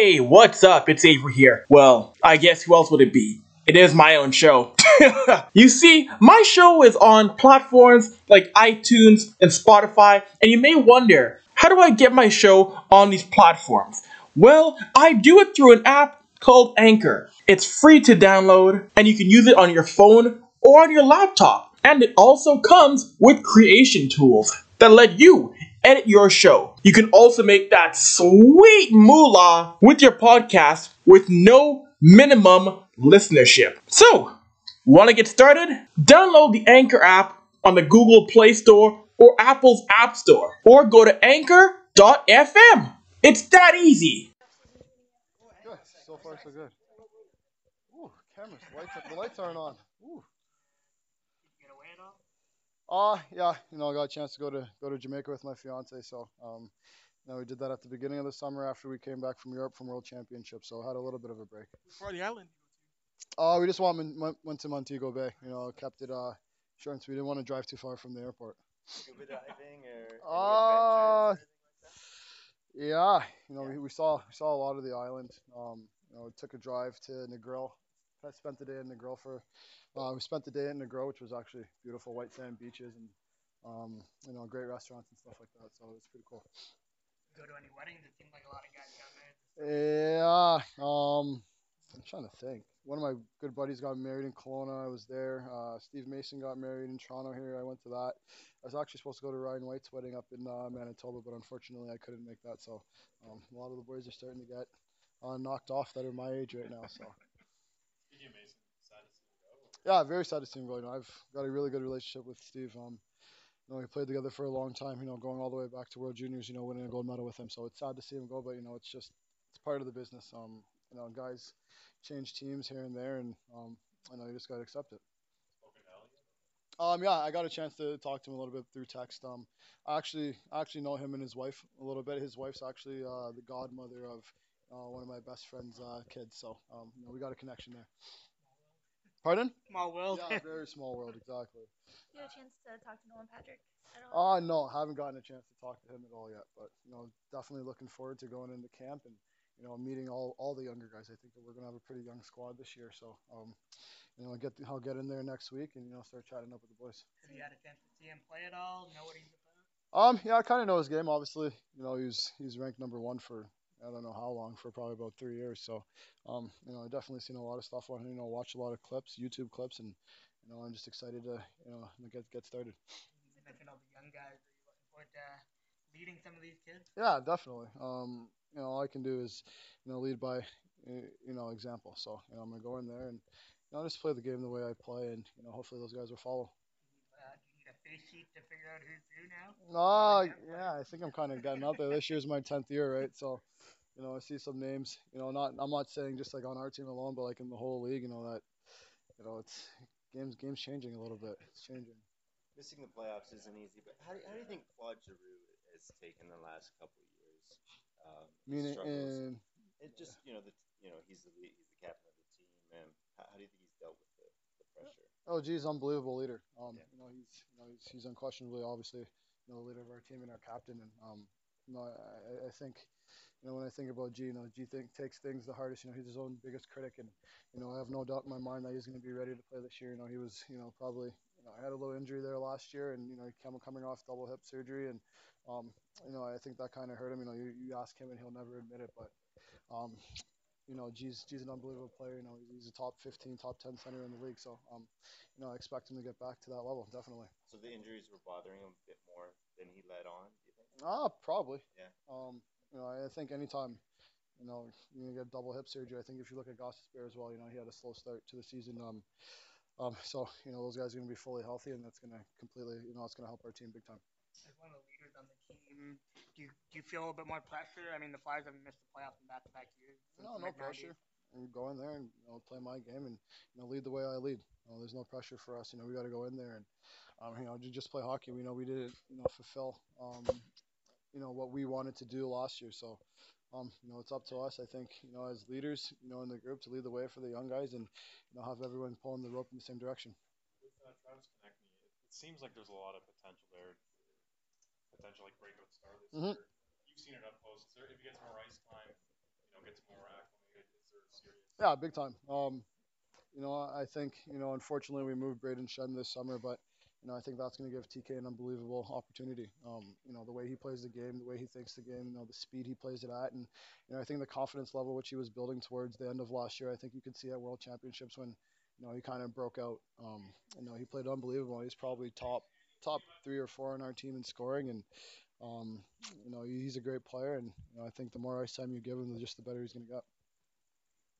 Hey, what's up? It's Avry here. Well, I guess who else would it be? It is my own show. you see, my show is on platforms like iTunes and Spotify, and you may wonder, how do I get my show on these platforms? Well, I do it through an app called Anchor. It's free to download, and you can use it on your phone or on your laptop. And it also comes with creation tools that let you edit your show. You can also make that sweet moolah with your podcast with no minimum listenership. So, want to get started? Download the Anchor app on the Google Play Store or Apple's App Store, or go to anchor.fm. It's that easy. Good. So far, so good. Ooh, cameras. Lights. The lights aren't on. Ooh. Uh, yeah. You know, I got a chance to go to go to Jamaica with my fiance. So, um, you know, we did that at the beginning of the summer after we came back from Europe from World Championships. So, I had a little bit of a break. For the island. Uh, we just went, went went to Montego Bay. You know, kept it uh short and sweet. Didn't want to drive too far from the airport. Scuba diving or any Uh, adventures? Yeah, you know, we, we saw we saw a lot of the island. Um, you know, took a drive to Negril. I spent the day in Negril for. Uh, we spent the day in Negril, which was actually beautiful white sand beaches and um, you know great restaurants and stuff like that. So it was pretty cool. Go to any weddings? It seems like a lot of guys down there. Yeah. Um, I'm trying to think. One of my good buddies got married in Kelowna. I was there. Uh, Steve Mason got married in Toronto here. I went to that. I was actually supposed to go to Ryan White's wedding up in uh, Manitoba, but unfortunately I couldn't make that. So um, a lot of the boys are starting to get uh, knocked off that are my age right now. So yeah, very sad to see him go. You know, I've got a really good relationship with Steve. Um, you know, we played together for a long time. You know, going all the way back to World Juniors. You know, winning a gold medal with him. So it's sad to see him go, but you know, it's just it's part of the business. Um, you know, guys change teams here and there, and um, I know you just got to accept it. Um, yeah, I got a chance to talk to him a little bit through text. Um, I actually I actually know him and his wife a little bit. His wife's actually uh, the godmother of uh, one of my best friend's uh, kids, so um, you know, we got a connection there. Pardon? Small world. Yeah, very small world, exactly. You had a chance to talk to Nolan Patrick at all? Uh, no, haven't gotten a chance to talk to him at all yet, but you know, definitely looking forward to going into camp and you know meeting all, all the younger guys. I think that we're gonna have a pretty young squad this year, so um, you know, get I'll get in there next week and you know start chatting up with the boys. Have you had a chance to see him play at all? Know what he's about? Um, yeah, I kind of know his game. Obviously, you know, he's he's ranked number one for I don't know how long for probably about three years. So, um, you know, I definitely seen a lot of stuff on. You know, watch a lot of clips, YouTube clips, and you know, I'm just excited to you know get get started. You mentioned all the young guys. Are you looking forward to leading some of these kids? Yeah, definitely. Um, you know, all I can do is you know lead by uh, you know example. So, you know, I'm gonna go in there and you know just play the game the way I play, and you know, hopefully those guys will follow. Do you need a face sheet to figure out who's who now? No, yeah, I think I'm kind of getting out there. This year's my tenth year, right? So, you know, I see some names. You know, not I'm not saying just like on our team alone, but like in the whole league. You know that, you know, it's games games changing a little bit. It's changing. Missing the playoffs isn't easy, but how do, how do you think Claude Giroux has taken the last couple of years? Um, Meaning, struggles? in it just you know the you know he's the lead, he's the captain of the team, and how, how do you think he's dealt with the, the pressure? oh geez, unbelievable leader. Um, Yeah. you know, he's you know he's, he's unquestionably obviously you know the leader of our team and our captain. And um, you know, I, I- think. You know, when I think about G, you know, G think, takes things the hardest. You know, he's his own biggest critic, and you know, I have no doubt in my mind that he's going to be ready to play this year. You know, he was, you know, probably, you know, I had a little injury there last year, and you know, he came coming off double hip surgery, and um, you know, I think that kind of hurt him. You know, you, you ask him, and he'll never admit it, but um, you know, G's G's an unbelievable player. You know, he's a top 15, top 10 center in the league. So, um, you know, I expect him to get back to that level, definitely. So the injuries were bothering him a bit more than he let on. Do you think? Ah, probably. Yeah. Um, you know, I think anytime, you know, gonna get double hip surgery. I think if you look at Goss Bear as well, you know, he had a slow start to the season. Um, um, so you know, those guys are gonna be fully healthy, and that's gonna completely, you know, it's gonna help our team big time. As one of the leaders on the team, do you, do you feel a little bit more pressure? I mean, the Flyers haven't missed the playoffs in back-to-back years. No, no pressure. And go in there and you know, play my game and you know lead the way I lead. You know, there's no pressure for us. You know, we got to go in there and um, you know just play hockey. We know we didn't you know fulfill um, you know what we wanted to do last year. So um, you know it's up to us. I think you know as leaders you know in the group to lead the way for the young guys and you know have everyone pulling the rope in the same direction. with uh, Travis Konecny, it, it seems like there's a lot of potential there, potential like breakout star this Mhm. year. You've seen it up close. Is there, if he gets more ice time, you know, gets more acclimated, is there a serious? Yeah, big time. Um, you know, I think you know, unfortunately, we moved Brayden Schenn this summer, but you know, I think that's going to give TK an unbelievable opportunity. Um, you know, the way he plays the game, the way he thinks the game, you know, the speed he plays it at, and you know, I think the confidence level which he was building towards the end of last year, I think you could see at World Championships when you know he kind of broke out. Um, you know, he played unbelievable. He's probably top top three or four on our team in scoring, and um, you know, he's a great player, and you know, I think the more ice time you give him, just the better he's going to get.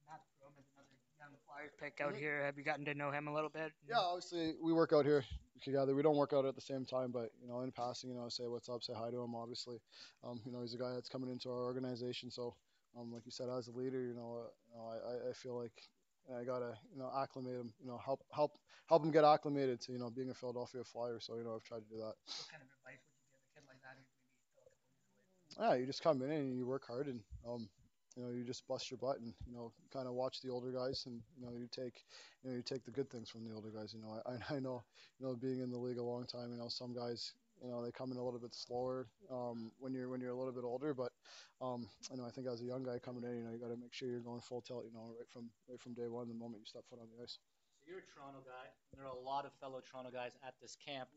Matt another young Flyers pick out here. Have you gotten to know him a little bit? Yeah, obviously we work out here together. We don't work out at the same time, but you know, in passing, you know, say what's up, say hi to him. Obviously, um, you know, he's a guy that's coming into our organization. So, um, like you said, as a leader, you know, uh, you know I, I feel like I gotta, you know, acclimate him. You know, help help help him get acclimated to you know being a Philadelphia Flyer. So, you know, I've tried to do that. What kind of advice would you give a kid like that who's maybe still a couple years away? Yeah, you just come in and you work hard and um, you know, you just bust your butt and you know, kind of watch the older guys and you know, you take, you know, you take the good things from the older guys. You know, I I know, you know, being in the league a long time, you know, some guys, you know, they come in a little bit slower um, when you're when you're a little bit older, but um, you know, I think as a young guy coming in, you know, you got to make sure you're going full tilt, you know, right from right from day one, the moment you step foot on the ice. So you're a Toronto guy. And there are a lot of fellow Toronto guys at this camp.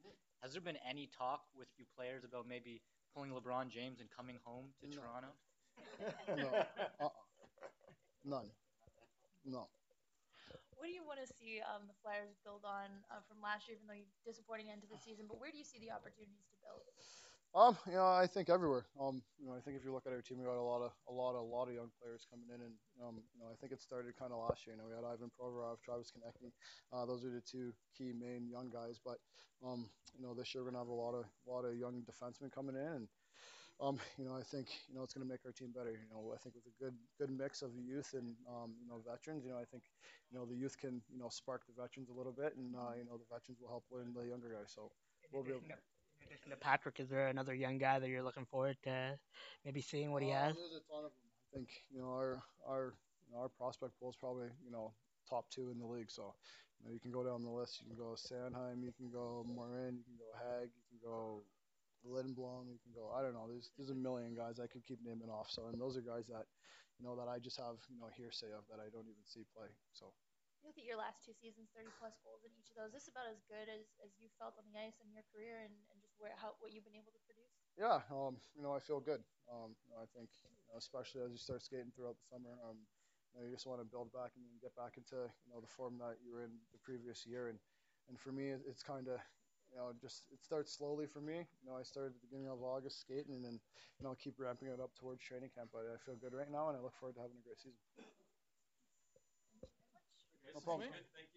Has there been any talk with you players about maybe pulling LeBron James and coming home to No. Toronto? No, uh-uh. none, no. What do you want to see um, the Flyers build on uh, from last year, even though you disappointing end to the season? But where do you see the opportunities to build? Um, you know, I think everywhere. Um, you know, I think if you look at our team, we got a lot of a lot a lot of young players coming in, and um, you know, I think it started kind of last year. You know, we had Ivan Provorov, Travis Konecny. Uh, those are the two key main young guys. But um, you know, this year we're gonna have a lot of a lot of young defensemen coming in, and um, you know, I think you know it's gonna make our team better. You know, I think with a good good mix of the youth and um, you know veterans, you know, I think you know the youth can you know spark the veterans a little bit, and uh, you know the veterans will help learn the younger guys. So In We'll be addition, to, in addition to Patrick, is there another young guy that you're looking forward to maybe seeing what he Uh, has? There's a ton of them. I think you know our our you know, our prospect pool is probably you know top two in the league. So you know you can go down the list. You can go Sanheim. You can go Morin. You can go Hagg. You can go Lindblom. You can go. I don't know. There's there's a million guys I could keep naming off. So and those are guys that you know that I just have you know hearsay of that I don't even see play. So You look at your last two seasons, 30 plus goals in each of those. This is about as good as, as you felt on the ice in your career and, and just where how what you've been able to produce. yeah, um, you know I feel good. Um, I think you know, especially as you start skating throughout the summer. Um, you know, you just want to build back and get back into you know the form that you were in the previous year. And and for me, it's kind of you know just it starts slowly for me. You know, I started at the beginning of August skating, and then you know keep ramping it up towards training camp. But I feel good right now, and I look forward to having a great season. No problem. Good, thank